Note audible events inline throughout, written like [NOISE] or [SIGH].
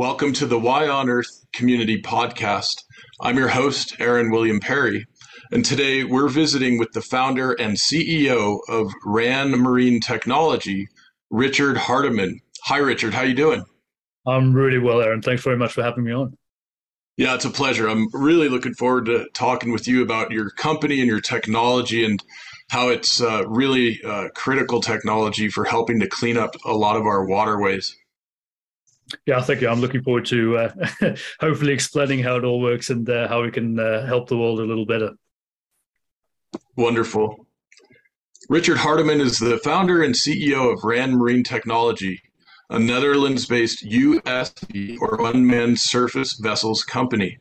Welcome to the Y on Earth Community Podcast. I'm your host, Aaron William Perry, and today we're visiting with the founder and CEO of RanMarine Technology, Richard Hardiman. Hi, Richard. How you doing? I'm really well, Aaron. Thanks very much for having me on. Yeah, it's a pleasure. I'm really looking forward to talking with you about your company and your technology and how it's uh, really uh, critical technology for helping to clean up a lot of our waterways. Yeah, thank you. I'm looking forward to uh, [LAUGHS] hopefully explaining how it all works and uh, how we can uh, help the world a little better. Wonderful. Richard Hardiman is the founder and CEO of RanMarine Technology, a Netherlands based USV or unmanned surface vessels company.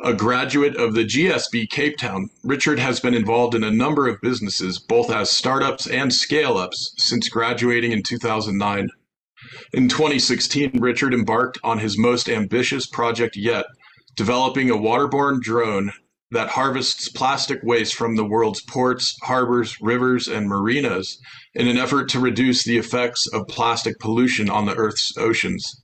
A graduate of the GSB Cape Town, Richard has been involved in a number of businesses, both as startups and scale ups, since graduating in 2009. In 2016, Richard embarked on his most ambitious project yet, developing a waterborne drone that harvests plastic waste from the world's ports, harbors, rivers, and marinas in an effort to reduce the effects of plastic pollution on the Earth's oceans.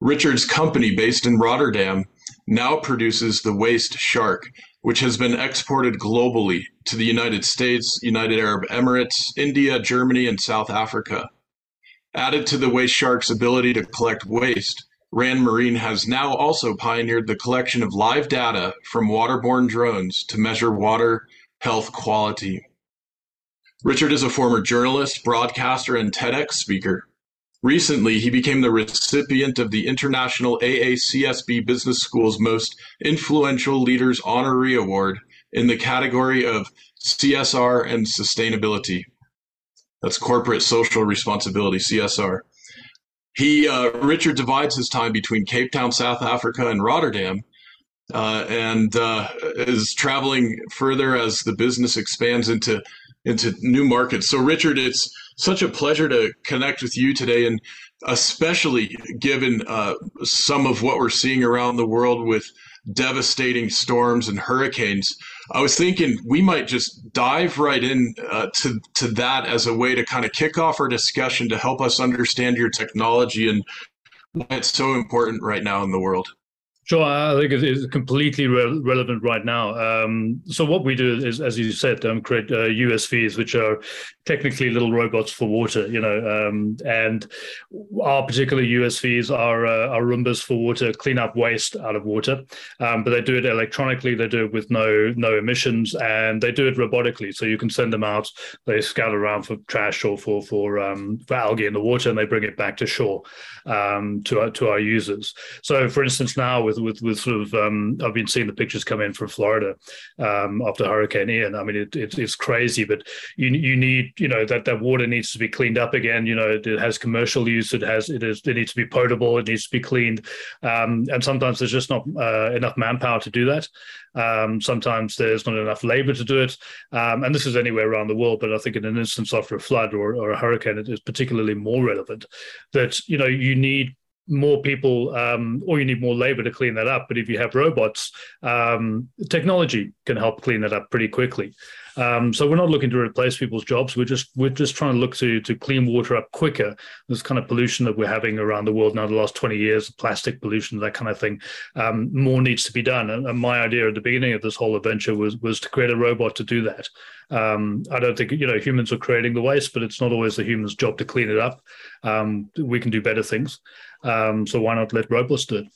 Richard's company, based in Rotterdam, now produces the Waste Shark, which has been exported globally to the United States, United Arab Emirates, India, Germany, and South Africa. Added to the waste shark's ability to collect waste, RanMarine has now also pioneered the collection of live data from waterborne drones to measure water health quality. Richard is a former journalist, broadcaster, and TEDx speaker. Recently, he became the recipient of the International AACSB Business School's Most Influential Leaders Honorary Award in the category of CSR and Sustainability. That's corporate social responsibility, CSR. He uh, Richard divides his time between Cape Town, South Africa, and Rotterdam, uh, and uh, is traveling further as the business expands into into new markets. So, Richard, it's such a pleasure to connect with you today, and especially given uh, some of what we're seeing around the world with devastating storms and hurricanes. I was thinking we might just dive right in uh, to to that as a way to kind of kick off our discussion to help us understand your technology and why it's so important right now in the world. Sure, I think it is completely re- relevant right now. Um, so what we do is, as you said, um, create uh, USVs, which are technically little robots for water. You know, um, and our particular USVs are uh, are Roombas for water, clean up waste out of water. Um, but they do it electronically. They do it with no no emissions, and they do it robotically. So you can send them out. They scout around for trash or for for um, for algae in the water, and they bring it back to shore um, to our, to our users. So, for instance, now with with with sort of um, I've been seeing the pictures come in from Florida um, after Hurricane Ian. I mean, it, it, it's crazy, but you you need you know that that water needs to be cleaned up again. You know, it has commercial use. It has it is it needs to be potable. It needs to be cleaned, um, and sometimes there's just not uh, enough manpower to do that. Um, sometimes there's not enough labor to do it. Um, and this is anywhere around the world, but I think in an instance after a flood or, or a hurricane, it is particularly more relevant that, you know, you need more people um, or you need more labor to clean that up. But if you have robots, um, technology can help clean that up pretty quickly. Um, so we're not looking to replace people's jobs. We're just we're just trying to look to to clean water up quicker. This kind of pollution that we're having around the world now, the last twenty years, plastic pollution, that kind of thing. Um, more needs to be done. And, and, my idea at the beginning of this whole adventure was was to create a robot to do that. Um, I don't think you know humans are creating the waste, but it's not always the human's job to clean it up. Um, we can do better things. Um, so why not let robots do it?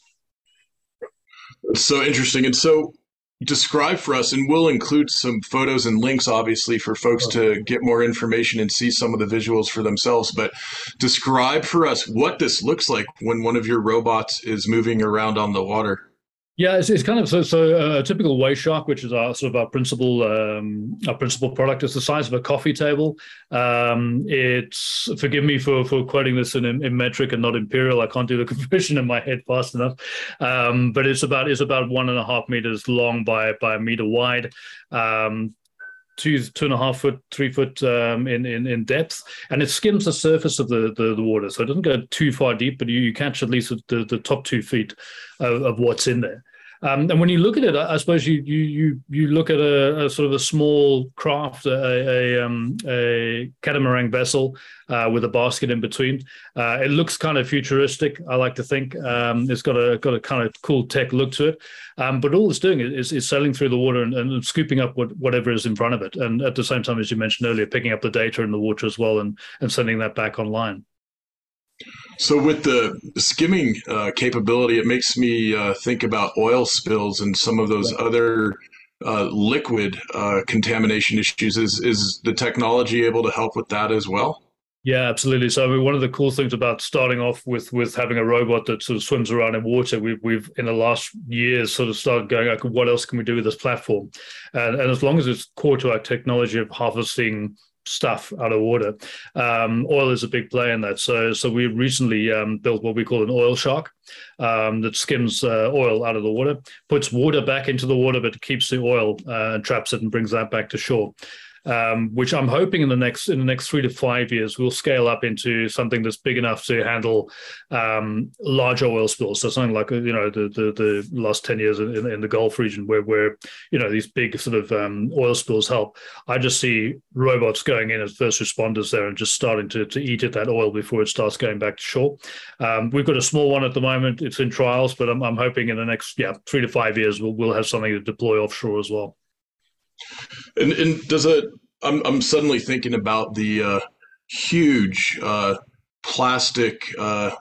It's so interesting. And so describe for us, and we'll include some photos and links, obviously, for folks to get more information and see some of the visuals for themselves. But describe for us what this looks like when one of your robots is moving around on the water. Yeah, it's, it's kind of so so uh, a typical Waste Shark, which is our sort of our principal um, our principal product, is the size of a coffee table. Um, it's forgive me for for quoting this in, in metric and not imperial. I can't do the [LAUGHS] conversion in my head fast enough, um, but it's about it's about one and a half meters long by by a meter wide. Um, two two and a half foot, three foot um, in, in in depth, and it skims the surface of the, the, the water, so it doesn't go too far deep, but you, you catch at least the, the top two feet of, of what's in there. Um, and when you look at it, I, I suppose you you you you look at a, a, sort of a small craft, a a, um, a catamaran vessel uh, with a basket in between. Uh, it looks kind of futuristic. I like to think um, it's got a got a kind of cool tech look to it. Um, but all it's doing is, is sailing through the water and, and scooping up what, whatever is in front of it, and at the same time, as you mentioned earlier, picking up the data in the water as well and and sending that back online. So with the skimming uh, capability, it makes me uh, think about oil spills and some of those other uh, liquid uh, contamination issues. Is is the technology able to help with that as well? Yeah, absolutely. So I mean, one of the cool things about starting off with with having a robot that sort of swims around in water, we've we've in the last years sort of started going, okay, what else can we do with this platform? And, and as long as it's core to our technology of harvesting stuff out of water. Um, oil is a big play in that. So, so we recently um, built what we call an oil shark um, that skims uh, oil out of the water, puts water back into the water, but keeps the oil uh, and traps it and brings that back to shore um, which I'm hoping in the next in the next three to five years we'll scale up into something that's big enough to handle um, larger oil spills. So something like you know the the, the last ten years in, in, the Gulf region where where you know these big sort of um, oil spills help. I just see robots going in as first responders there and just starting to to eat at that oil before it starts going back to shore. Um, we've got a small one at the moment; it's in trials, but I'm, I'm hoping in the next yeah three to five years we'll we'll have something to deploy offshore as well. And, and does it? I'm I'm suddenly thinking about the uh, huge uh, plastic uh,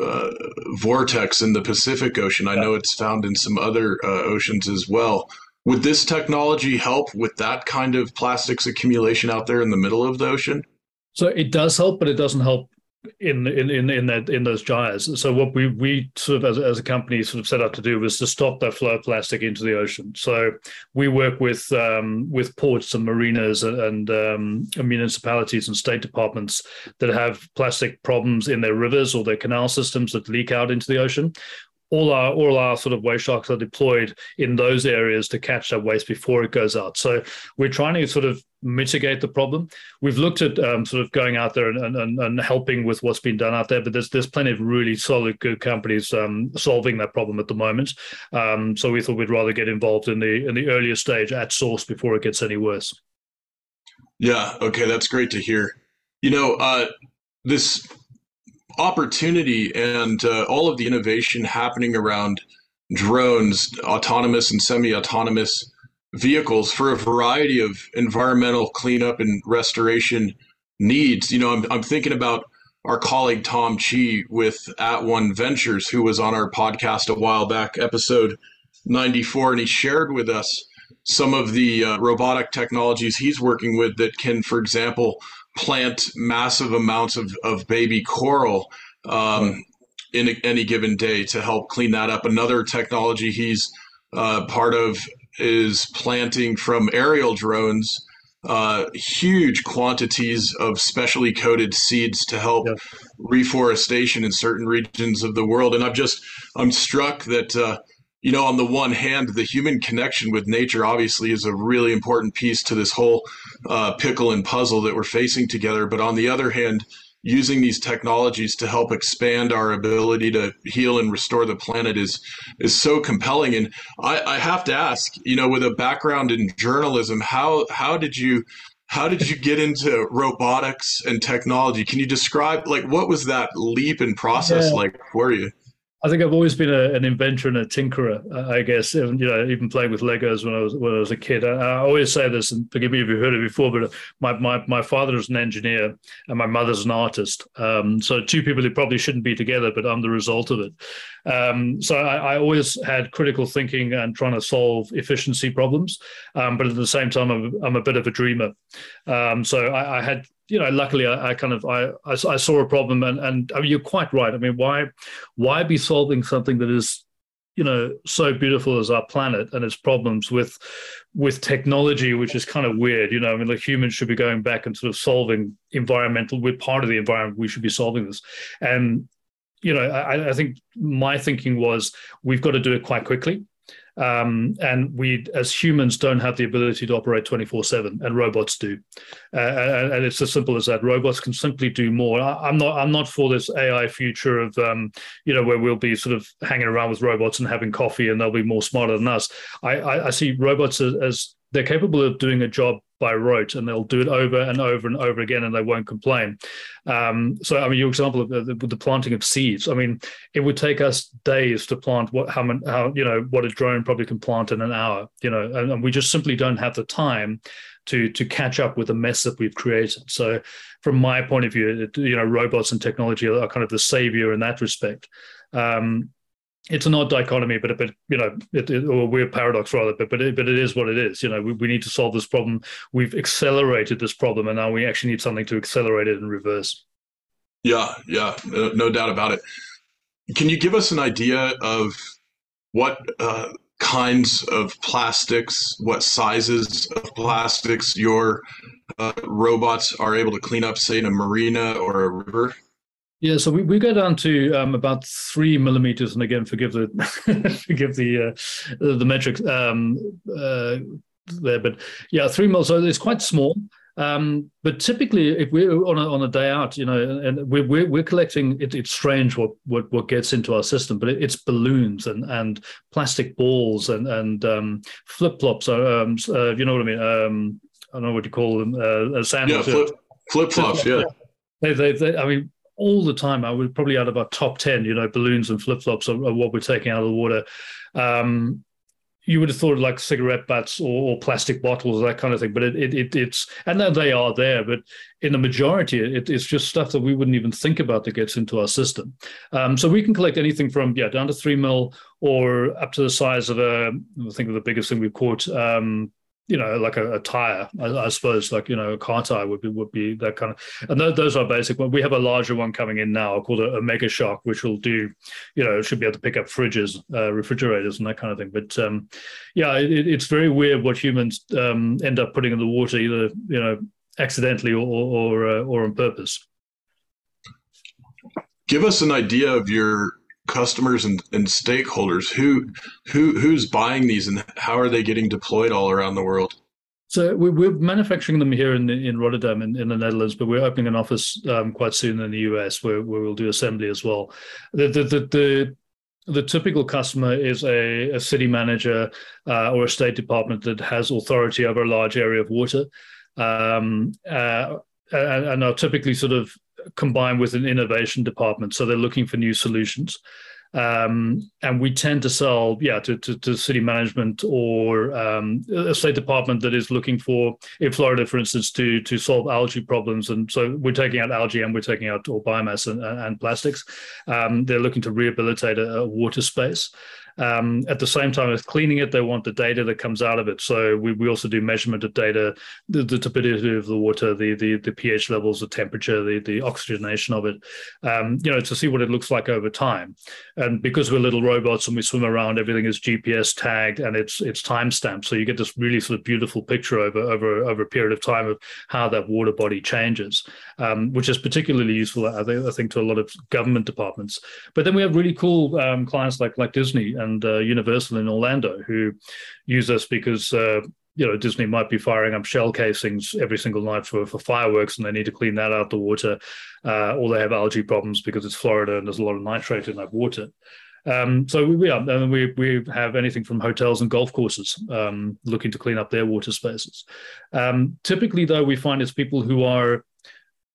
uh vortex in the Pacific Ocean. I know it's found in some other uh, oceans as well. Would this technology help with that kind of plastics accumulation out there in the middle of the ocean? So it does help, but it doesn't help in in in in that in those gyres. So what we we sort of as, as a company sort of set out to do was to stop that flow of plastic into the ocean. So we work with um, with ports and marinas and, and um, municipalities and state departments that have plastic problems in their rivers or their canal systems that leak out into the ocean all our all our sort of waste sharks are deployed in those areas to catch that waste before it goes out. So we're trying to sort of mitigate the problem. We've looked at um, sort of going out there and, and, and helping with what's been done out there, but there's there's plenty of really solid good companies um, solving that problem at the moment. Um, so we thought we'd rather get involved in the in the earlier stage at source before it gets any worse. Yeah. Okay, that's great to hear. You know, uh, this opportunity and uh, all of the innovation happening around drones, autonomous and semi-autonomous vehicles for a variety of environmental cleanup and restoration needs. You know, I'm, I'm thinking about our colleague Tom Chi with At One Ventures, who was on our podcast a while back, episode 94, and he shared with us some of the uh, robotic technologies he's working with that can, for example, plant massive amounts of, of baby coral um, in a, any given day to help clean that up. Another technology he's uh, part of is planting from aerial drones uh, huge quantities of specially coated seeds to help yeah. reforestation in certain regions of the world. And I'm just I'm struck that uh, you know, on the one hand, the human connection with nature obviously is a really important piece to this whole uh, pickle and puzzle that we're facing together. But on the other hand, using these technologies to help expand our ability to heal and restore the planet is is so compelling. And I, I have to ask, you know, with a background in journalism, how how did you how did you get into robotics and technology? Can you describe like what was that leap in process yeah. like for you? I think I've always been a, an inventor and a tinkerer. I guess, and, you know, even playing with Legos when I was when I was a kid. I, I, always say this, and forgive me if you've heard it before, but my my my father is an engineer and my mother's an artist. Um, so two people who probably shouldn't be together, but I'm the result of it. Um, so I, I, always had critical thinking and trying to solve efficiency problems, um, but at the same time, I'm, I'm a bit of a dreamer. Um, so I, I had you know, luckily, I, I kind of I, I, I saw a problem, and and I mean, you're quite right. I mean, why why be solving something that is you know so beautiful as our planet and its problems with with technology which is kind of weird you know? I mean like humans should be going back and sort of solving environmental we're part of the environment we should be solving this. And you know i, I think my thinking was we've got to do it quite quickly Um, and we, as humans, don't have the ability to operate 24 7, and robots do. Uh, and, and, it's as simple as that. Robots can simply do more. I, am not. I'm not for this AI future of, um, you know, where we'll be sort of hanging around with robots and having coffee, and they'll be more smarter than us. I, I, I see robots as, as they're capable of doing a job by rote and they'll do it over and over and over again and they won't complain. Um, so, I mean, your example of the, the, planting of seeds, I mean, it would take us days to plant what, how, how, you know, what a drone probably can plant in an hour, you know, and, and we just simply don't have the time to, to catch up with the mess that we've created. So, from my point of view, you know, robots and technology are kind of the savior in that respect. Um, it's an odd dichotomy, but but you know, it, it, or a weird paradox rather. But but it, but it is what it is. You know, we, we need to solve this problem. We've accelerated this problem, and now we actually need something to accelerate it in reverse. Yeah, yeah, no, no doubt about it. Can you give us an idea of what uh, kinds of plastics, what sizes of plastics your uh, robots are able to clean up, say in a marina or a river? Yeah, so we, we go down to um, about three millimeters, and again, forgive the [LAUGHS] forgive the uh, the metrics um, uh, there, but yeah, three mil. So it's quite small. Um, but typically, if we're on a, on a day out, you know, and we're we're, we're collecting, it, it's strange what, what what gets into our system, but it, it's balloons and and plastic balls and and um, flip flops. Um, uh, you know what I mean? Um, I don't know what you call them. Uh, sandals. Yeah, flip flops. Yeah. They, they, they, I mean, all the time. I would probably out of our top 10, you know, balloons and flip flops are, what we're taking out of the water. Um, you would have thought like cigarette butts or, or, plastic bottles, that kind of thing. But it, it, it it's, and then they are there, but in the majority, it, it's just stuff that we wouldn't even think about that gets into our system. Um, so we can collect anything from, yeah, down to three mil or up to the size of a, I think of the biggest thing we've caught, um, you know, like a, a tire, I, I, suppose, like you know, a car tire would be would be that kind of. And th- those are basic. We have a larger one coming in now called a, a, MegaShark, which will do, you know, should be able to pick up fridges, uh, refrigerators, and that kind of thing. But um, yeah, it, it's very weird what humans um, end up putting in the water, either you know, accidentally or or, uh, or on purpose. Give us an idea of your customers and, and stakeholders who who who's buying these and how are they getting deployed all around the world so we're manufacturing them here in in Rotterdam in, in the Netherlands, but we're opening an office um, quite soon in the US where, where we'll do assembly as well. The the the, the, the typical customer is a, a city manager uh, or a state department that has authority over a large area of water, um, uh, and, and are typically sort of combined with an innovation department. So they're looking for new solutions. Um, and we tend to sell, yeah, to, to, to city management or um, a state department that is looking for, in Florida, for instance, to to solve algae problems. And so we're taking out algae and we're taking out all biomass and, and plastics. Um, they're looking to rehabilitate a, a water space. Um, at the same time as cleaning it, they want the data that comes out of it. So we, we also do measurement of data, the, the turbidity of the water, the, the the pH levels, the temperature, the the oxygenation of it, um, you know, to see what it looks like over time. And because we're little robots and we swim around, everything is GPS tagged and it's it's time stamped. So you get this really sort of beautiful picture over over over a period of time of how that water body changes, um, which is particularly useful, I think, I think, to a lot of government departments. But then we have really cool um, clients like like Disney and and uh, Universal in Orlando who use us because uh, you know Disney might be firing up shell casings every single night for, for fireworks, and they need to clean that out the water, uh, or they have algae problems because it's Florida and there's a lot of nitrate in that water. Um, so we, and we we have anything from hotels and golf courses um, looking to clean up their water spaces. Um, typically, though, we find it's people who are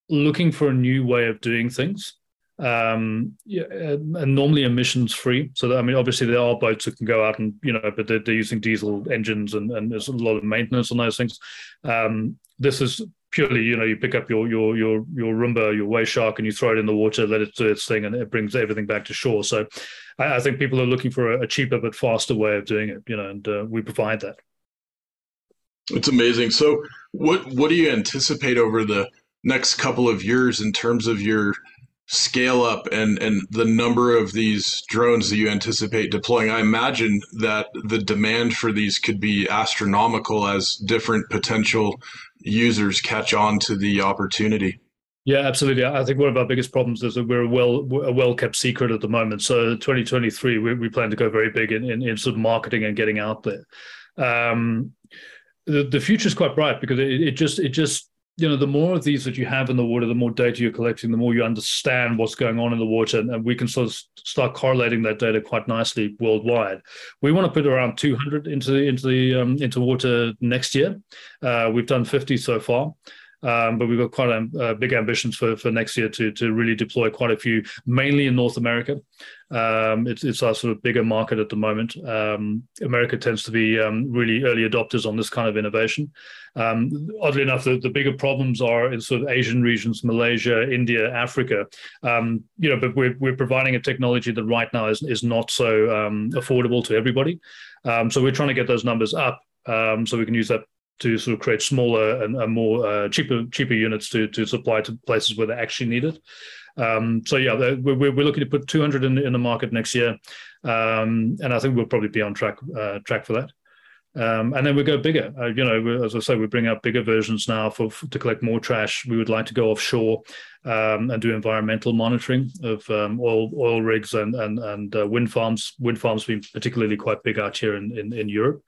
looking for a new way of doing things um, yeah, and normally emissions free. So that, I mean, obviously there are boats that can go out and you know, but they're, they're using diesel engines and, and there's a lot of maintenance on those things. Um, this is purely, you know, you pick up your your your your Roomba, your Waste Shark, and you throw it in the water, let it do its thing, and it brings everything back to shore. So I, I think people are looking for a, a, cheaper but faster way of doing it, you know, and uh, we provide that. It's amazing. So what what do you anticipate over the next couple of years in terms of your scale up and and the number of these drones that you anticipate deploying i imagine that the demand for these could be astronomical as different potential users catch on to the opportunity Yeah, absolutely. I think one of our biggest problems is that we're a well a well kept secret at the moment. So 2023, we, we plan to go very big in, in, in sort of marketing and getting out there. Um, the the future is quite bright because it, it just it just you know the more of these that you have in the water, the more data you're collecting, the more you understand what's going on in the water, and, we can sort of start correlating that data quite nicely worldwide. We want to put around 200 into the into the um, into water next year. Uh, we've done 50 so far. Um, but we've got quite a, uh, big ambitions for, for next year to, to really deploy quite a few, mainly in North America. Um, it's, it's our sort of bigger market at the moment. Um, America tends to be um, really early adopters on this kind of innovation. Um, oddly enough, the, the bigger problems are in sort of Asian regions, Malaysia, India, Africa. Um, you know, but we're, we're providing a technology that right now is, is not so affordable to everybody. so we're trying to get those numbers up um, so we can use that to sort of create smaller and, and more uh, cheaper cheaper units to to supply to places where they actually need it. Um, so yeah, we're, we're looking to put 200 in, in the market next year, um, and I think we'll probably be on track uh, track for that. Um, and then we go bigger. Uh, you know, as I say, we bring out bigger versions now for, for, to collect more trash. We would like to go offshore um, and do environmental monitoring of um, oil oil rigs and and and uh, wind farms. Wind farms being particularly quite big out here in in, in Europe.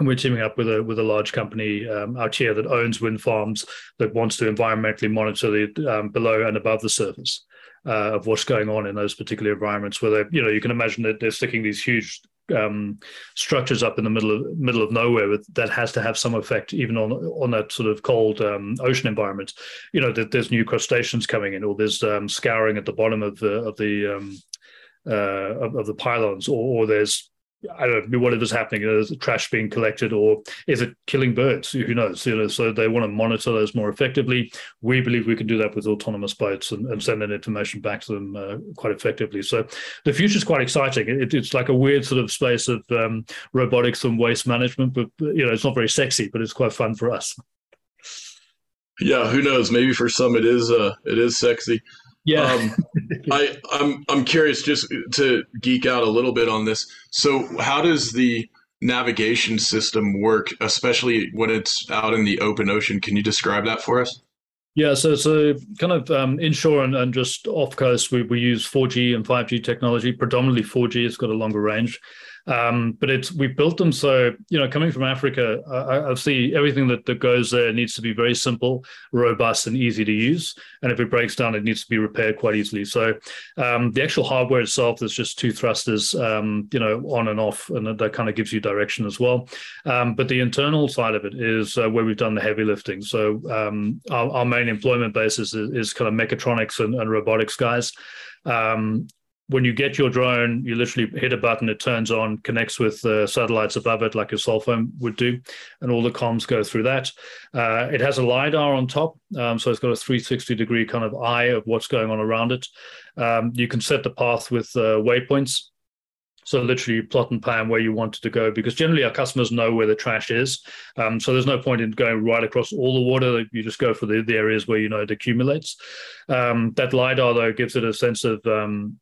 And we're teaming up with a with a large company um, out here that owns wind farms that wants to environmentally monitor the um, below and above the surface uh, of what's going on in those particular environments. Where they, you know, you can imagine that they're sticking these huge um, structures up in the middle of middle of nowhere with, that has to have some effect even on on that sort of cold um, ocean environment. You know, that there's new crustaceans coming in, or there's um, scouring at the bottom of the of the um, uh, of, of, the pylons, or, or there's I don't know whatever's happening. Is trash being collected, or is it killing birds? Who knows? You know, so they want to monitor those more effectively. We believe we can do that with autonomous boats and, and send that information back to them uh, quite effectively. So the future is quite exciting. It, it's like a weird sort of space of um, robotics and waste management, but you know, it's not very sexy, but it's quite fun for us. Yeah, who knows? Maybe for some it is. Uh, it is sexy. Yeah. um, [LAUGHS] I, I'm I'm curious just to geek out a little bit on this. So how does the navigation system work, especially when it's out in the open ocean? Can you describe that for us? Yeah, so so kind of um, inshore and, and just off coast, we, we use 4G and 5G technology. Predominantly 4G, it's got a longer range. Um, but it's we built them so you know coming from Africa, I, I, see everything that, that goes there needs to be very simple, robust, and easy to use. And if it breaks down, it needs to be repaired quite easily. So um, the actual hardware itself is just two thrusters, um, you know, on and off, and that kind of gives you direction as well. Um, but the internal side of it is uh, where we've done the heavy lifting. So um, our, our, main employment basis is, is kind of mechatronics and, and robotics guys. Um, when you get your drone, you literally hit a button, it turns on, connects with uh, satellites above it, like your cell phone would do, and all the comms go through that. Uh, it has a LiDAR on top, um, so it's got a 360 degree kind of eye of what's going on around it. Um, you can set the path with uh, waypoints. So literally plot and plan where you want it to go because generally our customers know where the trash is. Um, so there's no point in going right across all the water. You just go for the, the areas where you know it accumulates. Um, that LiDAR though gives it a sense of um,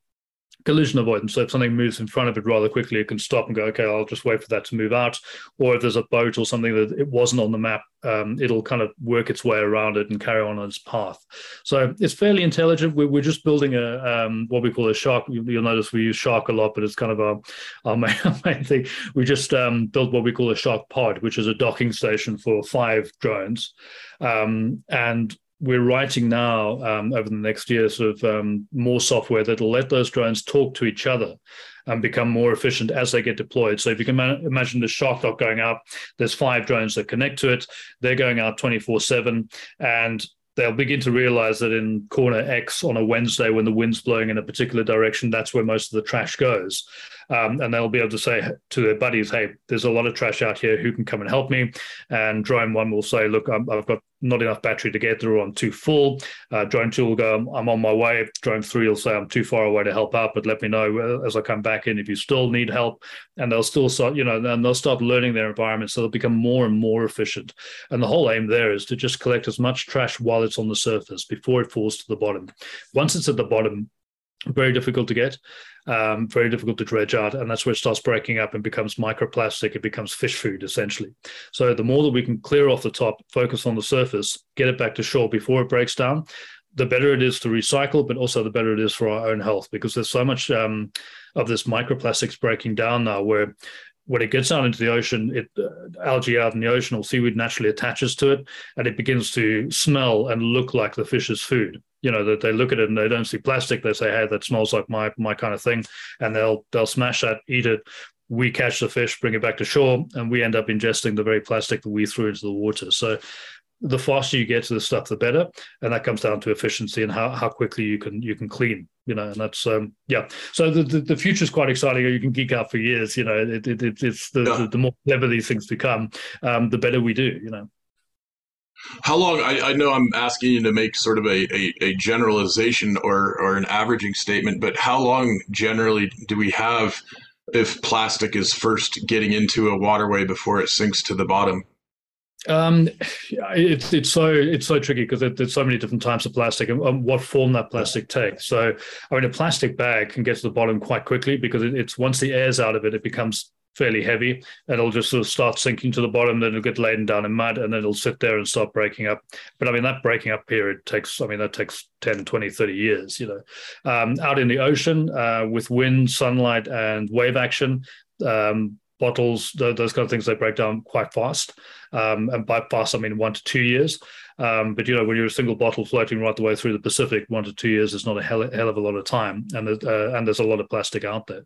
collision avoidance. So if something moves in front of it rather quickly, it can stop and go, okay, I'll just wait for that to move out. Or if there's a boat or something that it wasn't on the map, um, it'll kind of work its way around it and carry on its path. So it's fairly intelligent. We're, we're just building a um, what we call a shark. You'll notice we use shark a lot, but it's kind of our, our, main, [LAUGHS] our main thing. We just um, built what we call a shark pod, which is a docking station for five drones. Um, and we're writing now um, over the next year sort of um, more software that'll let those drones talk to each other and become more efficient as they get deployed. So if you can ma- imagine the shark dock going up, there's five drones that connect to it. They're going out 24 seven and they'll begin to realize that in corner X on a Wednesday, when the wind's blowing in a particular direction, that's where most of the trash goes. Um, and they'll be able to say to their buddies, "Hey, there's a lot of trash out here. Who can come and help me?" And drone one will say, "Look, i have got not enough battery to get through. I'm too full." Uh, drone two will go, "I'm on my way." Drone three will say, "I'm too far away to help out, but let me know as I come back in if you still need help." And they'll still start, you know, and they'll start learning their environment, so they'll become more and more efficient. And the whole aim there is to just collect as much trash while it's on the surface before it falls to the bottom. Once it's at the bottom, very difficult to get, um, very difficult to dredge out, and that's where it starts breaking up and becomes microplastic. It becomes fish food essentially. So the more that we can clear off the top, focus on the surface, get it back to shore before it breaks down, the better it is to recycle, but also the better it is for our own health because there's so much um, of this microplastics breaking down now where when it gets out into the ocean, it uh, algae out in the ocean or seaweed naturally attaches to it, and it begins to smell and look like the fish's food. You know that they look at it and they don't see plastic. They say, "Hey, that smells like my my kind of thing," and they'll they'll smash that, eat it. We catch the fish, bring it back to shore, and we end up ingesting the very plastic that we threw into the water. So the faster you get to the stuff, the better, and that comes down to efficiency and how, how quickly you can you can clean. You know, and that's um, yeah. So the, the, the future is quite exciting. You can geek out for years. You know, it, it, it it's the, yeah. the, the more clever these things become, um, the better we do. You know. How long? I, I, know I'm asking you to make sort of a, a, a, generalization or, or an averaging statement, but how long generally do we have if plastic is first getting into a waterway before it sinks to the bottom? Um, it's it's so it's so tricky because there's so many different types of plastic and, and, what form that plastic takes. So, I mean, a plastic bag can get to the bottom quite quickly because it, it's once the air's out of it, it becomes fairly heavy and it'll just sort of start sinking to the bottom. Then it'll get laden down in mud and then it'll sit there and start breaking up. But I mean, that breaking up period takes, I mean, that takes 10, 20, 30 years, you know. Um, out in the ocean uh, with wind, sunlight, and wave action, um, bottles, those kind of things, they break down quite fast. Um, and by fast, I mean one to two years. Um, but you know, when you're a single bottle floating right the way through the Pacific, one to two years is not a hell, hell of a lot of time, and uh, and there's a lot of plastic out there.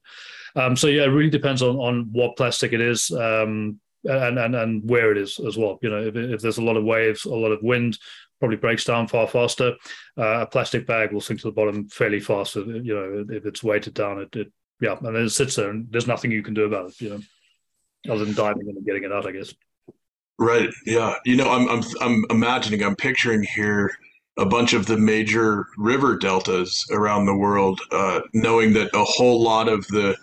Um, so yeah, it really depends on on what plastic it is. Um, and, and and where it is as well. You know, if, if there's a lot of waves, a lot of wind, probably breaks down far faster. Uh, a plastic bag will sink to the bottom fairly fast. You know, if it's weighted down, it, it yeah, and then it sits there, and there's nothing you can do about it. You know other than diving in and getting it out, I guess. Right. Yeah. You know, I'm I'm I'm imagining, I'm picturing here a bunch of the major river deltas around the world, uh, knowing that a whole lot of the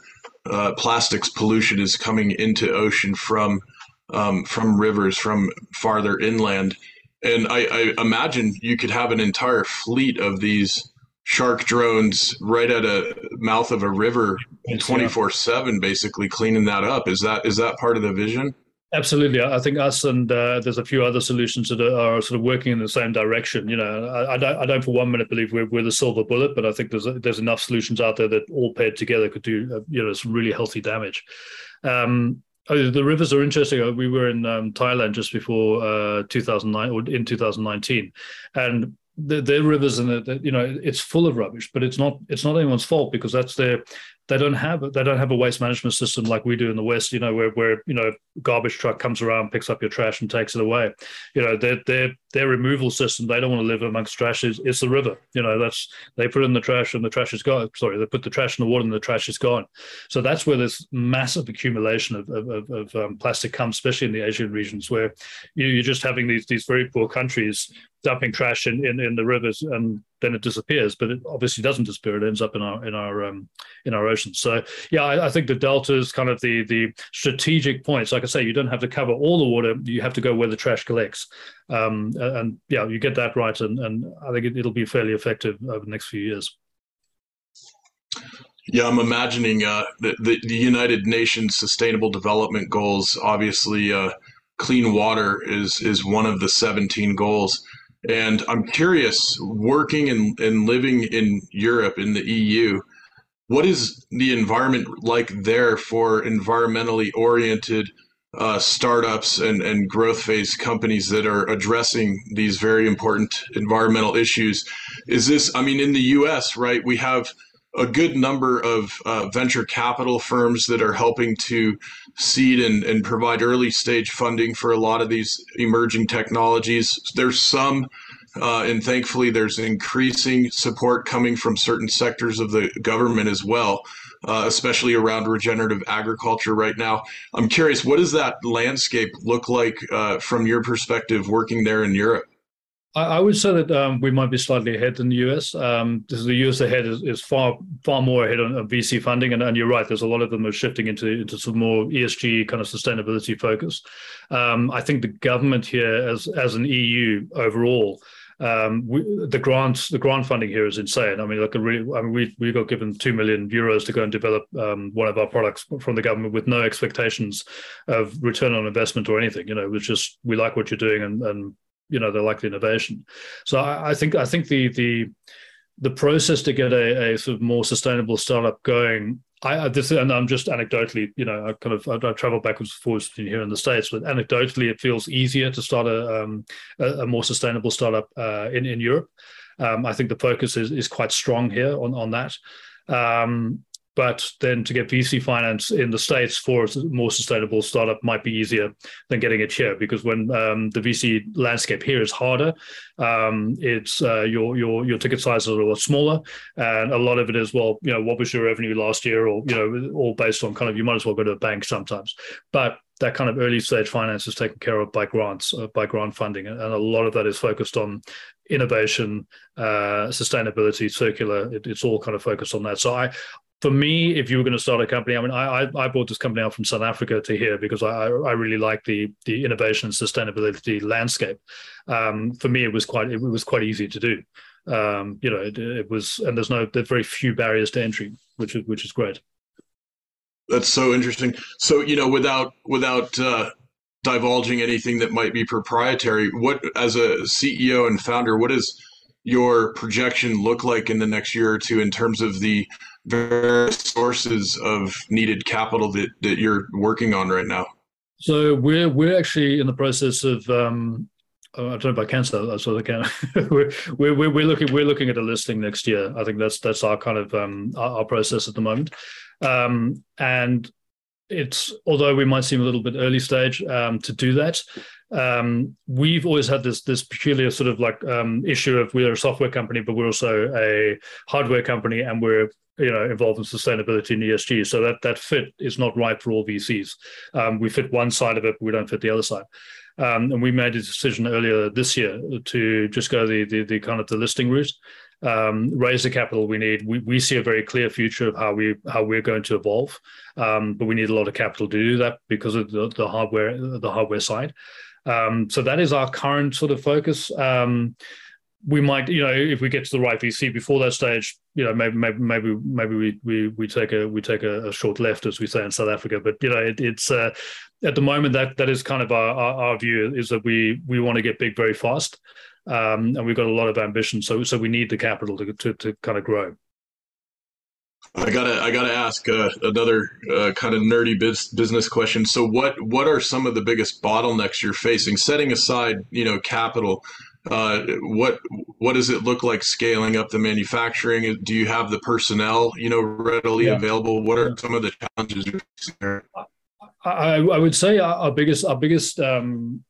uh, plastics pollution is coming into ocean from um, from rivers from farther inland. And I, I imagine you could have an entire fleet of these shark drones right at a mouth of a river 24 7 basically cleaning that up is that is that part of the vision absolutely. I think us and uh, there's a few other solutions that are, sort of working in the same direction you know. I, I, don't, I don't for one minute believe we're, we're the silver bullet but i think there's there's enough solutions out there that all paired together could do uh, you know some really healthy damage. Um, oh, the rivers are interesting. Uh, we were in um, Thailand just before uh, 2009 or in 2019, and the, their rivers and the, the, you know it's full of rubbish but it's not it's not anyone's fault because that's their they don't have they don't have a waste management system like we do in the west you know where where you know garbage truck comes around picks up your trash and takes it away. You know their their their removal system they don't want to live amongst trash is it's the river. You know that's they put in the trash and the trash is gone. Sorry they put the trash in the water and the trash is gone. So that's where this massive accumulation of of, of um, plastic comes especially in the asian regions where you, you're just having these these very poor countries dumping trash in, in, in the rivers and then it disappears but it obviously doesn't disappear. It ends up in our in our um, in our oceans so yeah I, I, think the delta is kind of the the strategic points like i say you don't have to cover all the water. You have to go where the trash collects. Um, and yeah you get that right. And, and i think it, will be fairly effective over the next few years. Yeah, I'm imagining uh, the, the, the United Nations Sustainable Development Goals. Obviously, uh, clean water is is one of the 17 goals and I'm curious, working and, and living in Europe, in the EU, what is the environment like there for environmentally oriented uh, startups and, and growth phase companies that are addressing these very important environmental issues? Is this, I mean, in the US, right, we have a good number of uh, venture capital firms that are helping to seed and, and provide early stage funding for a lot of these emerging technologies. There's some, uh, and thankfully, there's increasing support coming from certain sectors of the government as well. Uh, especially around regenerative agriculture right now. I'm curious, what does that landscape look like uh, from your perspective working there in Europe? I, would say that um, we might be slightly ahead in the US. Um, the US ahead is, is, far far more ahead on, on VC funding, and, and, you're right. There's a lot of them are shifting into into some more ESG kind of sustainability focus. Um, I think the government here, as as an EU overall, um, we, the grants, the grant funding here is insane. I mean, like a really, I mean, we we got given two million euros to go and develop um, one of our products from the government with no expectations of return on investment or anything. You know, it was just we like what you're doing and and you know they like the innovation. So I, I think I think the the the process to get a, a sort of more sustainable startup going I this and I'm just anecdotally, you know, I kind of I, I travel backwards and forwards between here in the states, but anecdotally, it feels easier to start a um, a, a, more sustainable startup uh, in in Europe. Um, I think the focus is is quite strong here on on that. Um, but then to get VC finance in the states for a more sustainable startup might be easier than getting it here because when um, the VC landscape here is harder, um, it's uh, your your your ticket sizes are a lot smaller, and a lot of it is well, you know, what was your revenue last year, or you know, all based on kind of you might as well go to a bank sometimes, but that kind of early stage finance is taken care of by grants, uh, by grant funding, and a lot of that is focused on innovation, uh, sustainability, circular. It, it's all kind of focused on that. So I, for me, if you were going to start a company, I mean, I I brought this company out from South Africa to here because I I really like the the innovation and sustainability landscape. Um, for me, it was quite it was quite easy to do. Um, you know, it, it, was, and there's no there's very few barriers to entry, which is which is great. That's so interesting. So you know, without without uh, divulging anything that might be proprietary, what as a CEO and founder, what is your projection look like in the next year or two in terms of the various sources of needed capital that, that you're working on right now? So we're we're actually in the process of um, I don't know about cancer. can say that, so I can. we're, we're we're looking we're looking at a listing next year. I think that's that's our kind of um, our, our process at the moment, um, and it's although we might seem a little bit early stage um, to do that. Um, we've always had this this peculiar sort of like um, issue of we're a software company, but we're also a hardware company, and we're you know involved in sustainability and ESG. So that that fit is not right for all VCs. Um, we fit one side of it, but we don't fit the other side. Um, and we made a decision earlier this year to just go the the, the kind of the listing route, um, raise the capital we need. We, we see a very clear future of how we how we're going to evolve, um, but we need a lot of capital to do that because of the, the hardware the hardware side. Um, so that is our current sort of focus. We might, you know, if we get to the right VC before that stage, you know, maybe maybe maybe maybe we we, we take a we take a, a short left, as we say in South Africa. But you know, it, it's uh, at the moment that that is kind of our, our, our view is that we we want to get big very fast, um, and we've got a lot of ambition. So so we need the capital to to, to kind of grow. I gotta I gotta ask uh, another uh, kind of nerdy biz, business question. So what what are some of the biggest bottlenecks you're facing? Setting aside you know capital, uh, what what does it look like scaling up the manufacturing? Do you have the personnel, you know, readily yeah. available? What are some of the challenges you're facing there? I, I would say our, biggest our biggest um,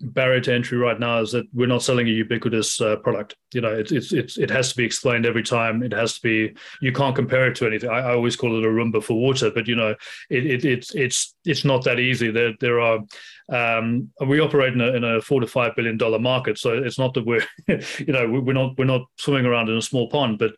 barrier to entry right now is that we're not selling a ubiquitous uh, product. You know, it's, it's it's it has to be explained every time. It has to be. You can't compare it to anything. I, I always call it a Roomba for water, but you know, it, it it's it's it's not that easy. There there are. Um, we operate in a, in a four to five billion dollar market, so it's not that we're, [LAUGHS] you know, we're not we're not swimming around in a small pond, but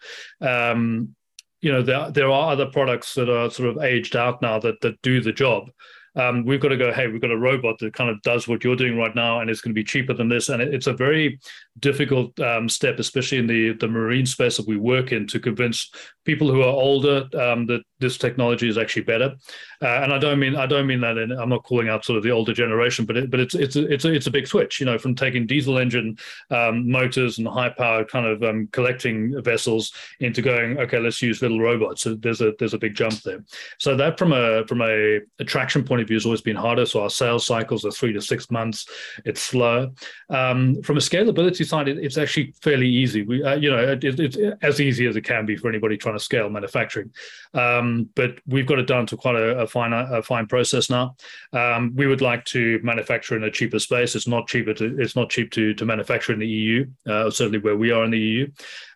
um, you know, there there are other products that are sort of aged out now that that do the job um, we've got to go, hey, we've got a robot that kind of does what you're doing right now, and it's going to be cheaper than this. And it, it's a very difficult um, step, especially in the, the marine space that we work in, to convince people who are older um, that this technology is actually better. Uh, and I don't mean I don't mean that. I'm not calling out sort of the older generation, but it, but it's it's a, it's a, it's a big switch, you know, from taking diesel engine um, motors and high power kind of um, collecting vessels into going, okay, let's use little robots. So there's a there's a big jump there. So that from a from a attraction point point of view has always been harder. So our sales cycles are three to six months. It's slow. Um, from a scalability side, it, it's actually fairly easy. We, uh, you know, it, it's as easy as it can be for anybody trying to scale manufacturing. Um, but we've got it down to quite a, a fine a fine process now. Um, we would like to manufacture in a cheaper space. It's not cheaper to it's not cheap to to manufacture in the EU. Uh, certainly where we are in the EU.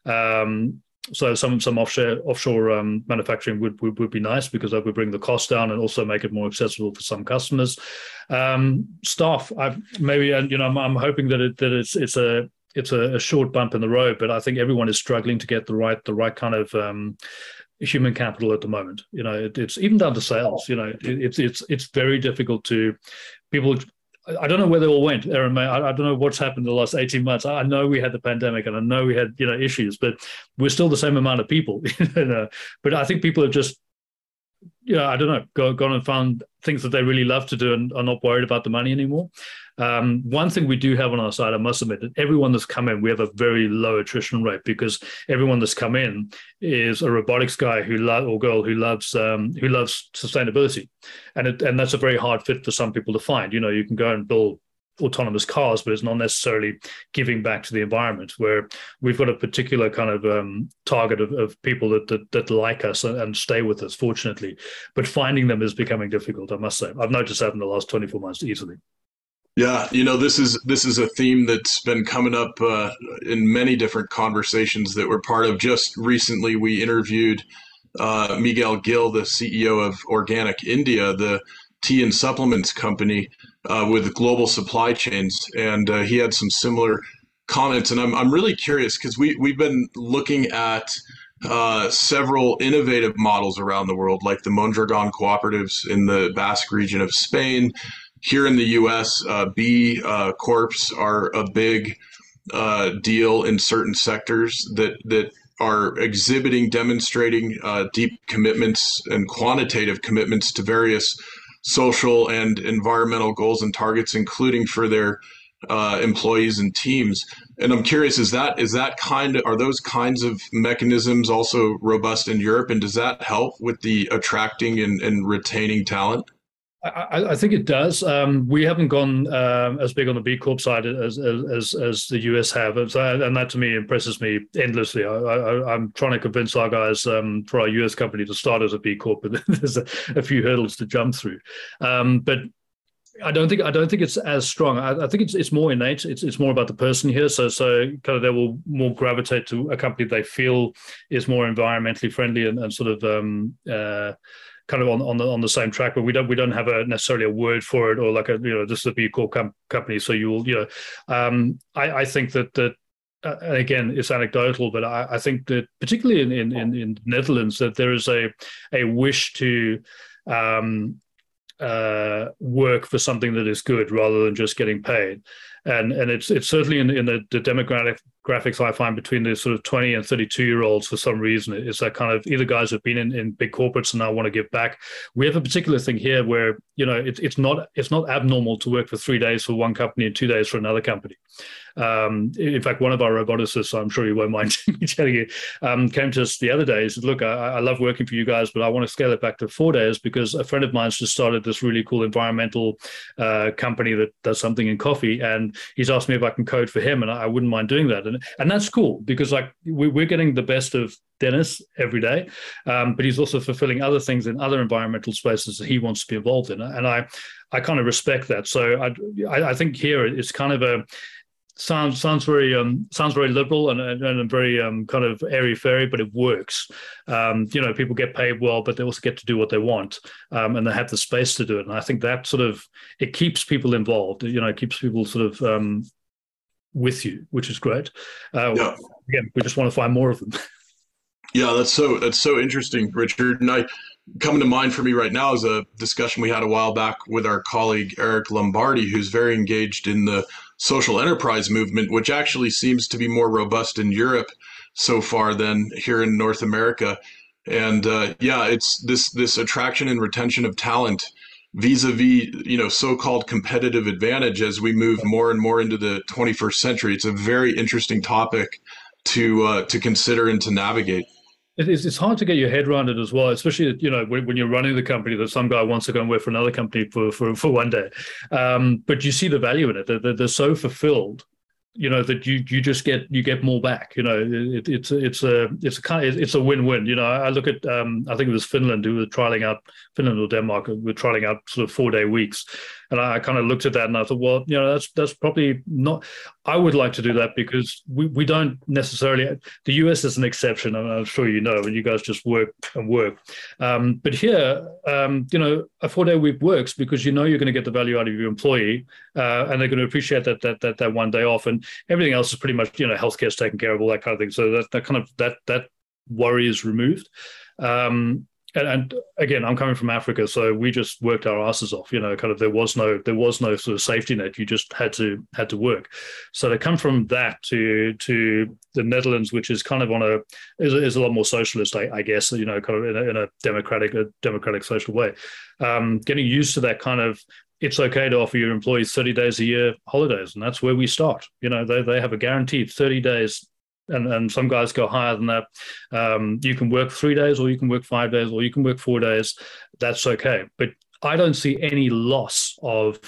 Um, so some some offshore offshore um, manufacturing would, would, would be nice because that would bring the cost down and also make it more accessible for some customers. Um, staff, I maybe and you know I'm, I'm hoping that it that it's it's a it's a, a, short bump in the road, but I think everyone is struggling to get the right the right kind of um, human capital at the moment. You know, it, it's even down to sales. You know, it, it's it's it's very difficult to people I don't know where they all went, Aaron. I, I don't know what's happened in the last eighteen months. I know we had the pandemic, and I know we had you know issues, but we're still the same amount of people. [LAUGHS] you know? But I think people have just, you know, I don't know, go, gone and found things that they really love to do and are not worried about the money anymore. Um, one thing we do have on our side, I must admit, that everyone that's come in, we have a very low attrition rate because everyone that's come in is a robotics guy who lo- or girl who loves um, who loves sustainability, and it, and that's a very hard fit for some people to find. You know, you can go and build autonomous cars, but it's not necessarily giving back to the environment. Where we've got a particular kind of um, target of, of people that, that, that like us and, stay with us, fortunately. But finding them is becoming difficult. I must say, I've noticed that in the last twenty four months easily. Yeah, you know this is this is a theme that's been coming up uh, in many different conversations that we're part of. Just recently, we interviewed uh, Miguel Gil, the CEO of Organic India, the tea and supplements company uh, with global supply chains, and uh, he had some similar comments. And I'm I'm really curious because we we've been looking at. Uh, several innovative models around the world, like the Mondragon cooperatives in the Basque region of Spain, here in the U.S., uh, B uh, corps are a big uh, deal in certain sectors that that are exhibiting, demonstrating uh, deep commitments and quantitative commitments to various social and environmental goals and targets, including for their uh, employees and teams. And I'm curious, is that is that kind of are those kinds of mechanisms also robust in Europe, and does that help with the attracting and, and retaining talent? I, I, think it does. Um, we haven't gone um, as big on the B Corp side as as as the US have, and that to me impresses me endlessly. I, am trying to convince our guys um, for our US company to start as a B Corp, but [LAUGHS] there's a, a few hurdles to jump through. Um, but I don't think I don't think it's as strong. I, I, think it's it's more innate. It's it's more about the person here. So so kind of they will more gravitate to a company they feel is more environmentally friendly and, and sort of um, uh, kind of on, on the on the same track, but we don't we don't have a necessarily a word for it or like a you know this is a B Corp com- company, so you will you know um, I, I think that that uh, again it's anecdotal, but I, I think that particularly in, in in in Netherlands that there is a a wish to um, uh, work for something that is good rather than just getting paid. And and it's it's certainly in, in the, the demographic graphics I find between the sort of 20 and 32 year olds for some reason. It's that kind of either guys who've been in, in big corporates and now want to give back. We have a particular thing here where, you know, it, it's not it's not abnormal to work for three days for one company and two days for another company. Um, in fact, one of our roboticists, I'm sure you won't mind [LAUGHS] me telling you, um, came to us the other day. He said, "Look, I, I, love working for you guys, but I want to scale it back to four days because a friend of mine's just started this really cool environmental uh, company that does something in coffee, and he's asked me if I can code for him, and I, I wouldn't mind doing that." And and that's cool because like we, we're getting the best of Dennis every day, um, but he's also fulfilling other things in other environmental spaces that he wants to be involved in, and I I kind of respect that. So I I think here it's kind of a sounds sounds very um, sounds very liberal and, and very um, kind of airy fairy, but it works. Um, you know, people get paid well, but they also get to do what they want, um, and they have the space to do it. And I think that sort of it keeps people involved. You know, it keeps people sort of um, with you, which is great. Uh, yeah. Again, we just want to find more of them. [LAUGHS] Yeah, that's so that's so interesting, Richard. And I coming to mind for me right now is a discussion we had a while back with our colleague Eric Lombardi, who's very engaged in the social enterprise movement, which actually seems to be more robust in Europe so far than here in North America. And uh, yeah, it's this this attraction and retention of talent vis-a-vis you know so-called competitive advantage as we move more and more into the 21st century. It's a very interesting topic to uh, to consider and to navigate. It is. It's hard to get your head around it as well, especially you know when, when, you're running the company that some guy wants to go and work for another company for for, for one day. Um, but you see the value in it. They're, they're so fulfilled you know that you you just get you get more back you know it, it's it's a it's a kind of, it's a win-win you know i look at um, i think it was finland who were trialing out finland or denmark were trialing out sort of four day weeks and I, I kind of looked at that and I thought, well, you know, that's that's probably not. I would like to do that because we, we don't necessarily. The US is an exception, and I'm sure you know, and you guys just work and work. Um, but here, um, you know, a four day week works because you know you're going to get the value out of your employee, uh, and they're going to appreciate that that that that one day off, and everything else is pretty much you know healthcare is taken care of, all that kind of thing. So that that kind of that that worry is removed. Um, and, and, again, I'm coming from Africa, so we just worked our asses off. You know, kind of there was no there was no sort of safety net. You just had to had to work. So to come from that to to the Netherlands, which is kind of on a is, is a lot more socialist, I, I, guess. You know, kind of in a, in a democratic a democratic social way. Um, getting used to that kind of it's okay to offer your employees 30 days a year holidays, and that's where we start. You know, they they have a guaranteed 30 days and, and some guys go higher than that. Um, you can work three days, or you can work five days, or you can work four days. That's okay. But I don't see any loss of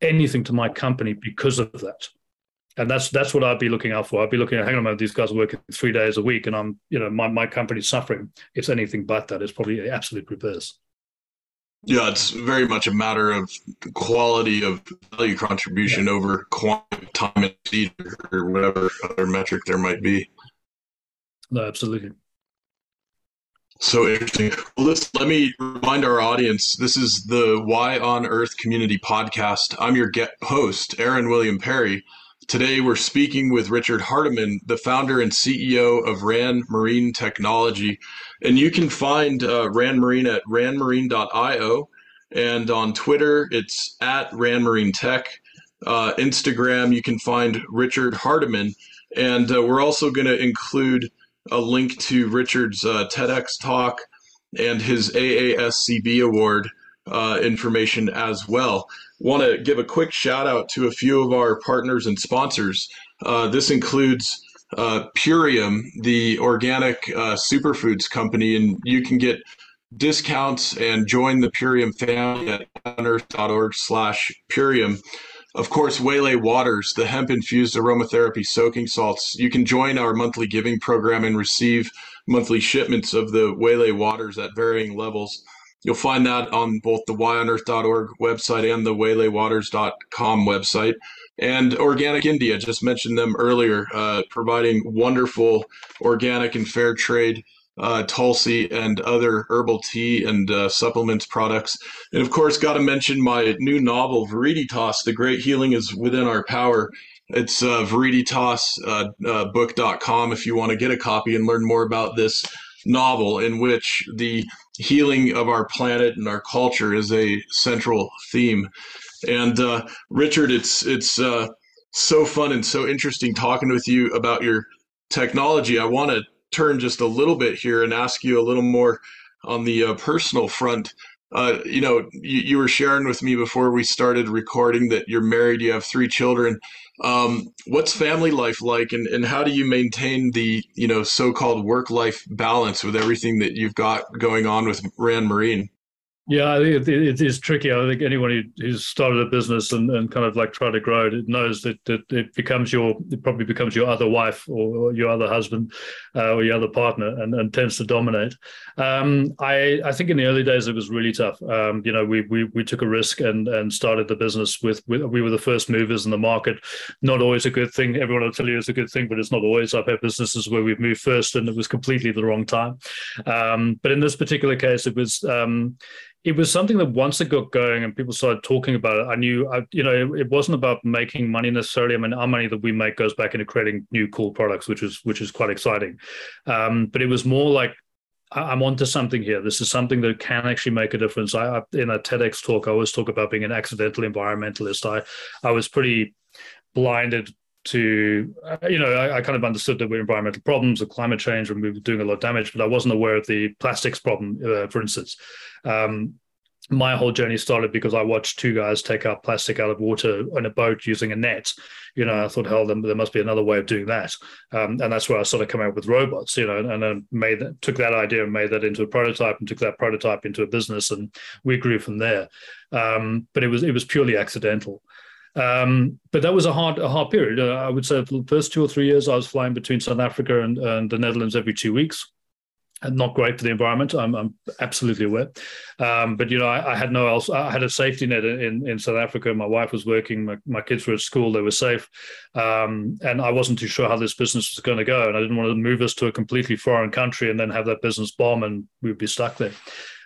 anything to my company because of that. And that's that's what I'd be looking out for. I'd be looking at, hang on a minute, these guys are working three days a week, and I'm, you know, my my company's suffering. It's anything but that. It's probably absolute reverse. Yeah, it's very much a matter of quality of value contribution yeah. over quantity time and speed or whatever other metric there might be. No, absolutely. So interesting. Well, let me remind our audience this is the Y on Earth Community Podcast. I'm your get host, Aaron William Perry. Today, we're speaking with Richard Hardiman, the founder and CEO of RanMarine Technology. And you can find uh, RanMarine at ranmarine.io. And on Twitter, it's at RanMarine Tech. Uh, Instagram, you can find Richard Hardiman. And uh, we're also going to include a link to Richard's uh, TEDx talk and his AASCB award uh, information as well want to give a quick shout out to a few of our partners and sponsors. Uh, this includes uh, Purium, the organic uh, superfoods company, and you can get discounts and join the Purium family at yonearth.org slash Purium. Of course, Waylay Waters, the hemp infused aromatherapy soaking salts. You can join our monthly giving program and receive monthly shipments of the Waylay Waters at varying levels. You'll find that on both the yonearth.org website and the waylaywaters.com website. And Organic India, just mentioned them earlier, uh, providing wonderful organic and fair trade uh, Tulsi and other herbal tea and uh, supplements products. And of course, got to mention my new novel, Viriditas The Great Healing is Within Our Power. It's uh, viriditasbook.com uh, uh, if you want to get a copy and learn more about this novel in which the healing of our planet and our culture is a central theme. And uh, Richard, it's it's uh, so fun and so interesting talking with you about your technology. I want to turn just a little bit here and ask you a little more on the uh, personal front. Uh, you know, you, you, were sharing with me before we started recording that you're married, you have three children. Um, what's family life like, and, and how do you maintain the you know so-called work-life balance with everything that you've got going on with RanMarine? Yeah, I think it, it is tricky. I think anyone who, who's started a business and, and kind of like try to grow it, knows that, that it becomes your, it probably becomes your other wife or your other husband uh, or your other partner and, and tends to dominate. Um, I, I think in the early days it was really tough. Um, you know, we, we, we took a risk and, and started the business with, with, we were the first movers in the market. Not always a good thing. Everyone will tell you it's a good thing, but it's not always. I've had businesses where we've moved first and it was completely the wrong time. Um, but in this particular case, it was, um, it was something that once it got going and people started talking about it, I knew, I, you know, it, it, wasn't about making money necessarily. I mean, our money that we make goes back into creating new cool products, which is which is quite exciting. Um, but it was more like I'm onto something here. This is something that can actually make a difference. I, I in a TEDx talk, I always talk about being an accidental environmentalist. I I was pretty blinded to uh, you know I, I, kind of understood that we're environmental problems of climate change and we were doing a lot of damage but i wasn't aware of the plastics problem uh, for instance. Um, my whole journey started because i watched two guys take out plastic out of water on a boat using a net. You know i thought hell there, must be another way of doing that. Um, and that's where i started coming up with robots you know and then made that, took that idea and made that into a prototype and took that prototype into a business and we grew from there. Um, but it was it was purely accidental um, but that was a hard, a hard period. Uh, I would say the first two or three years, I was flying between South Africa and, and the Netherlands every two weeks. And not great for the environment. I'm, I'm absolutely aware. Um, but you know, I, I, had no else. I had a safety net in, in South Africa. My wife was working. My, my kids were at school. They were safe, um, and I wasn't too sure how this business was going to go. And I didn't want to move us to a completely foreign country and then have that business bomb and we'd be stuck there.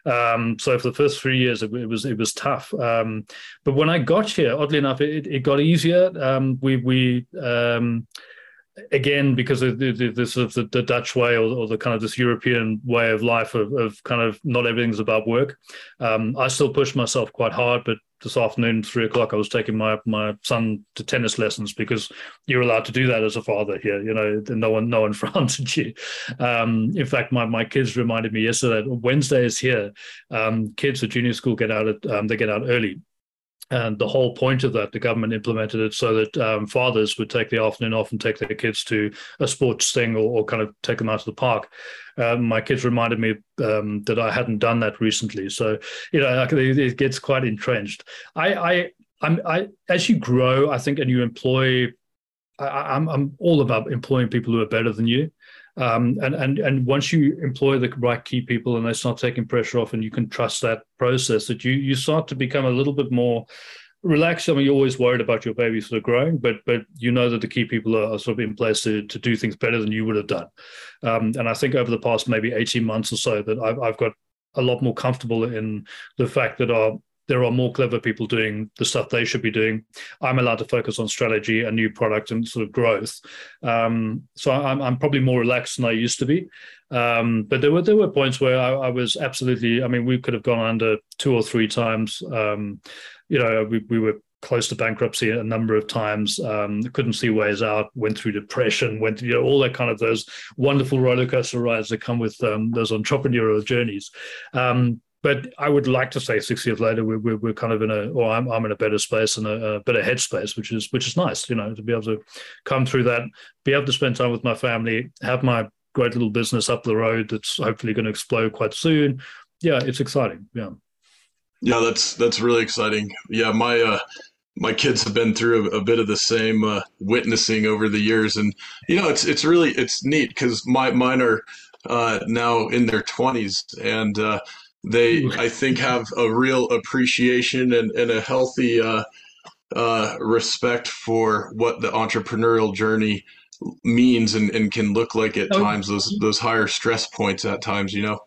Um, so for the first three years, it, it was it was tough. Um, but when I got here, oddly enough, it, it got easier. Um, we we um, again, because of the, the, the sort of the, the, Dutch way or, or, the kind of this European way of life of, of kind of not everything's about work. Um, I still push myself quite hard, but this afternoon, three o'clock, I was taking my my son to tennis lessons because you're allowed to do that as a father here. You know, no one no one [LAUGHS] fronted you. Um, in fact, my my kids reminded me yesterday. Wednesday is here. Um, kids at junior school get out at um, they get out early and the whole point of that, the government implemented it so that um, fathers would take the afternoon off and take their kids to a sports thing or, or kind of take them out to the park. Um, my kids reminded me um, that I hadn't done that recently. So, you know, it gets quite entrenched. I, I, I'm, I, as you grow, I think, and you employ, I, I'm, I'm all about employing people who are better than you. Um, and and and once you employ the right key people and they start taking pressure off, and you can trust that process, that you you start to become a little bit more relaxed. I mean, you're always worried about your baby sort of growing, but but you know that the key people are, sort of in place to to do things better than you would have done. Um, and I think over the past maybe 18 months or so, that I've I've got a lot more comfortable in the fact that our there are more clever people doing the stuff they should be doing. I'm allowed to focus on strategy and new product and sort of growth. Um, so I'm, I'm probably more relaxed than I used to be. Um, but there were there were points where I, I, was absolutely. I mean, we could have gone under two or three times. Um, you know, we, we were close to bankruptcy a number of times. Um, couldn't see ways out. Went through depression. Went you know all that kind of those wonderful roller coaster rides that come with um, those entrepreneurial journeys. But I would like to say six years later we're, we're, we're kind of in a or I'm, I'm in a better space and a, a, better headspace which is which is nice you know to be able to come through that be able to spend time with my family have my great little business up the road that's hopefully going to explode quite soon. Yeah it's exciting yeah. Yeah that's that's really exciting. Yeah my uh my kids have been through a, a bit of the same uh, witnessing over the years. And you know it's it's really it's neat because my mine are uh, now in their 20s and uh, they I think have a real appreciation and, and a healthy uh, uh, respect for what the entrepreneurial journey means and, and can look like at oh, times those those higher stress points at times you know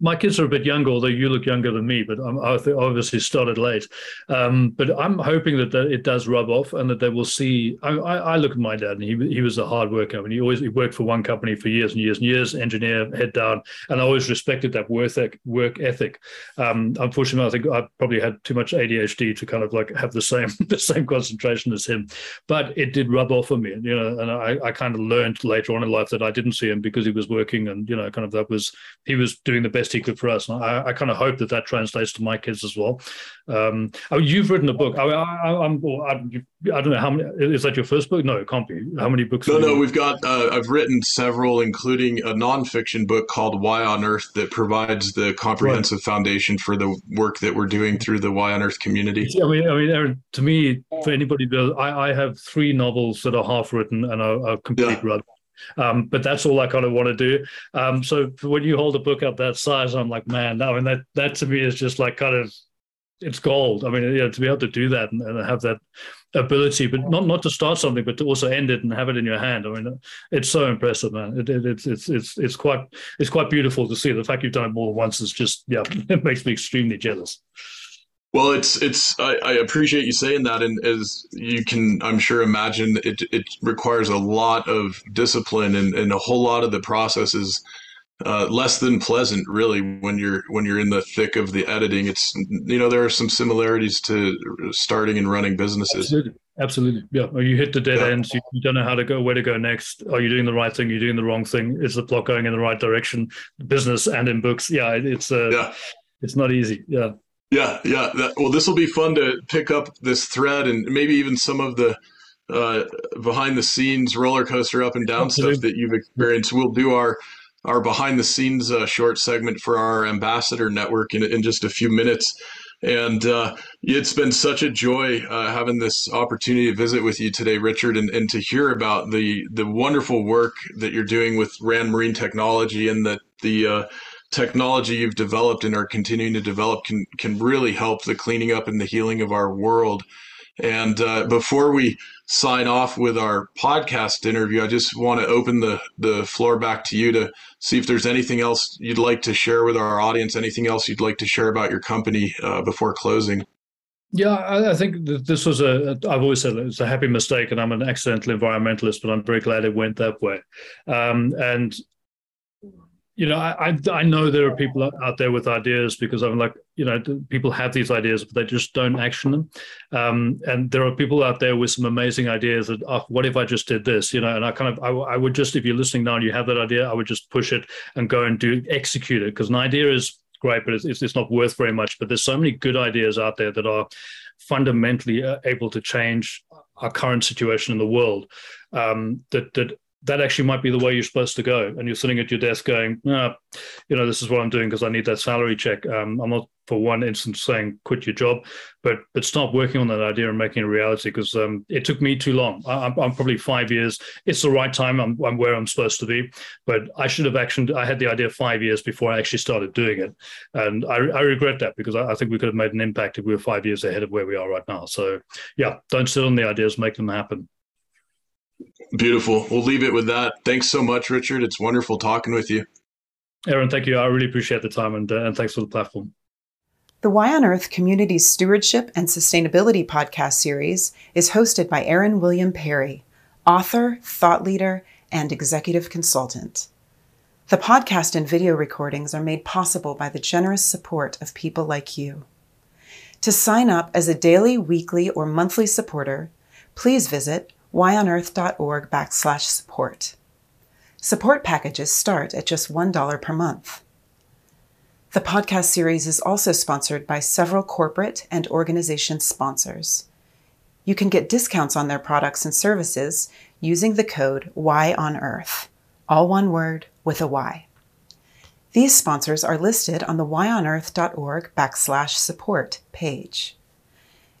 my kids are a bit younger, although you look younger than me, but I'm, I obviously started late. Um, but I'm hoping that, that it does rub off and that they will see. I, I, look at my dad, and he he was a hard worker. I mean, he always he worked for one company for years and years and years, engineer, head down, and I always respected that work ethic. Work ethic. Um, unfortunately, I think I probably had too much ADHD to kind of like have the same [LAUGHS] the same concentration as him. But it did rub off on me, you know, and I, I kind of learned later on in life that I didn't see him because he was working, and you know, kind of that was he was doing the best he for us. And I, I kind of hope that that translates to my kids as well. Um, oh, you've written a book. I, I, I'm, I, I don't know how many. Is that your first book? No, it can't be. How many books? No, no. We've got. Uh, I've written several, including a nonfiction book called "Y on Earth" that provides the comprehensive right. foundation for the work that we're doing through the Y on Earth community. I mean, I mean, Aaron, to me, for anybody, I, I have three novels that are half written and are, are complete yeah. rubbish. Um, but that's all I kind of want to do. Um, so when you hold a book up that size, I'm like, man, I mean that that to me is just like kind of it's gold. I mean, you know, to be able to do that and, and, have that ability, but not not to start something, but to also end it and have it in your hand. I mean, it's so impressive, man. It, it, it's it's it's it's quite it's quite beautiful to see. The fact you've done it more than once is just yeah, [LAUGHS] it makes me extremely jealous. Well, it's it's I, I, appreciate you saying that, and as you can, I'm sure imagine it it requires a lot of discipline, and, and a whole lot of the process is uh, less than pleasant, really. When you're when you're in the thick of the editing, it's you know there are some similarities to starting and running businesses. Absolutely, absolutely, yeah. Or you hit the dead yeah. ends, you, you don't know how to go, where to go next. Are you doing the right thing? You're doing the wrong thing. Is the plot going in the right direction? Business and in books, yeah. It's uh, yeah. it's not easy, yeah. Yeah, yeah. That, well, this will be fun to pick up this thread and maybe even some of the uh, behind the scenes roller coaster up and down stuff that you've experienced. We'll do our our behind the scenes uh, short segment for our ambassador network in, in just a few minutes. And uh, it's been such a joy uh, having this opportunity to visit with you today, Richard, and, and to hear about the the wonderful work that you're doing with RanMarine Technology and the the uh, technology you've developed and are continuing to develop can can really help the cleaning up and the healing of our world. And uh, before we sign off with our podcast interview, I just want to open the the floor back to you to see if there's anything else you'd like to share with our audience, anything else you'd like to share about your company uh, before closing. Yeah, I, I think this was a. I've always said it's a happy mistake, and I'm an accidental environmentalist, but I'm very glad it went that way. Um, and you know, I, I know there are people out there with ideas because I'm like, you know, people have these ideas, but they just don't action them. Um, and there are people out there with some amazing ideas that, oh, what if I just did this? You know, and I kind of, I, I would just, if you're listening now and you have that idea, I would just push it and go and do execute it because an idea is great, but it's, it's not worth very much. But there's so many good ideas out there that are fundamentally uh, able to change our current situation in the world um, that that that actually might be the way you're supposed to go. And you're sitting at your desk going, ah, you know, this is what I'm doing because I need that salary check. Um, I'm not for one instance saying quit your job, but but start working on that idea and making it a reality because um, it took me too long. I, am probably five years. It's the right time. I'm, I'm, where I'm supposed to be, but I should have actually. I had the idea five years before I actually started doing it, and I, I regret that because I, I think we could have made an impact if we were five years ahead of where we are right now. So yeah, don't sit on the ideas, make them happen. Beautiful. We'll leave it with that. Thanks so much, Richard. It's wonderful talking with you. Aaron, thank you. I really appreciate the time and, uh, and thanks for the platform. The Y on Earth Community Stewardship and Sustainability podcast series is hosted by Aaron William Perry, author, thought leader, and executive consultant. The podcast and video recordings are made possible by the generous support of people like you. To sign up as a daily, weekly, or monthly supporter, please visit yonearth.org backslash support. Support packages start at just $1 per month. The podcast series is also sponsored by several corporate and organization sponsors. You can get discounts on their products and services using the code Y on Earth, all one word with a Y. These sponsors are listed on the yonearth.org backslash support page.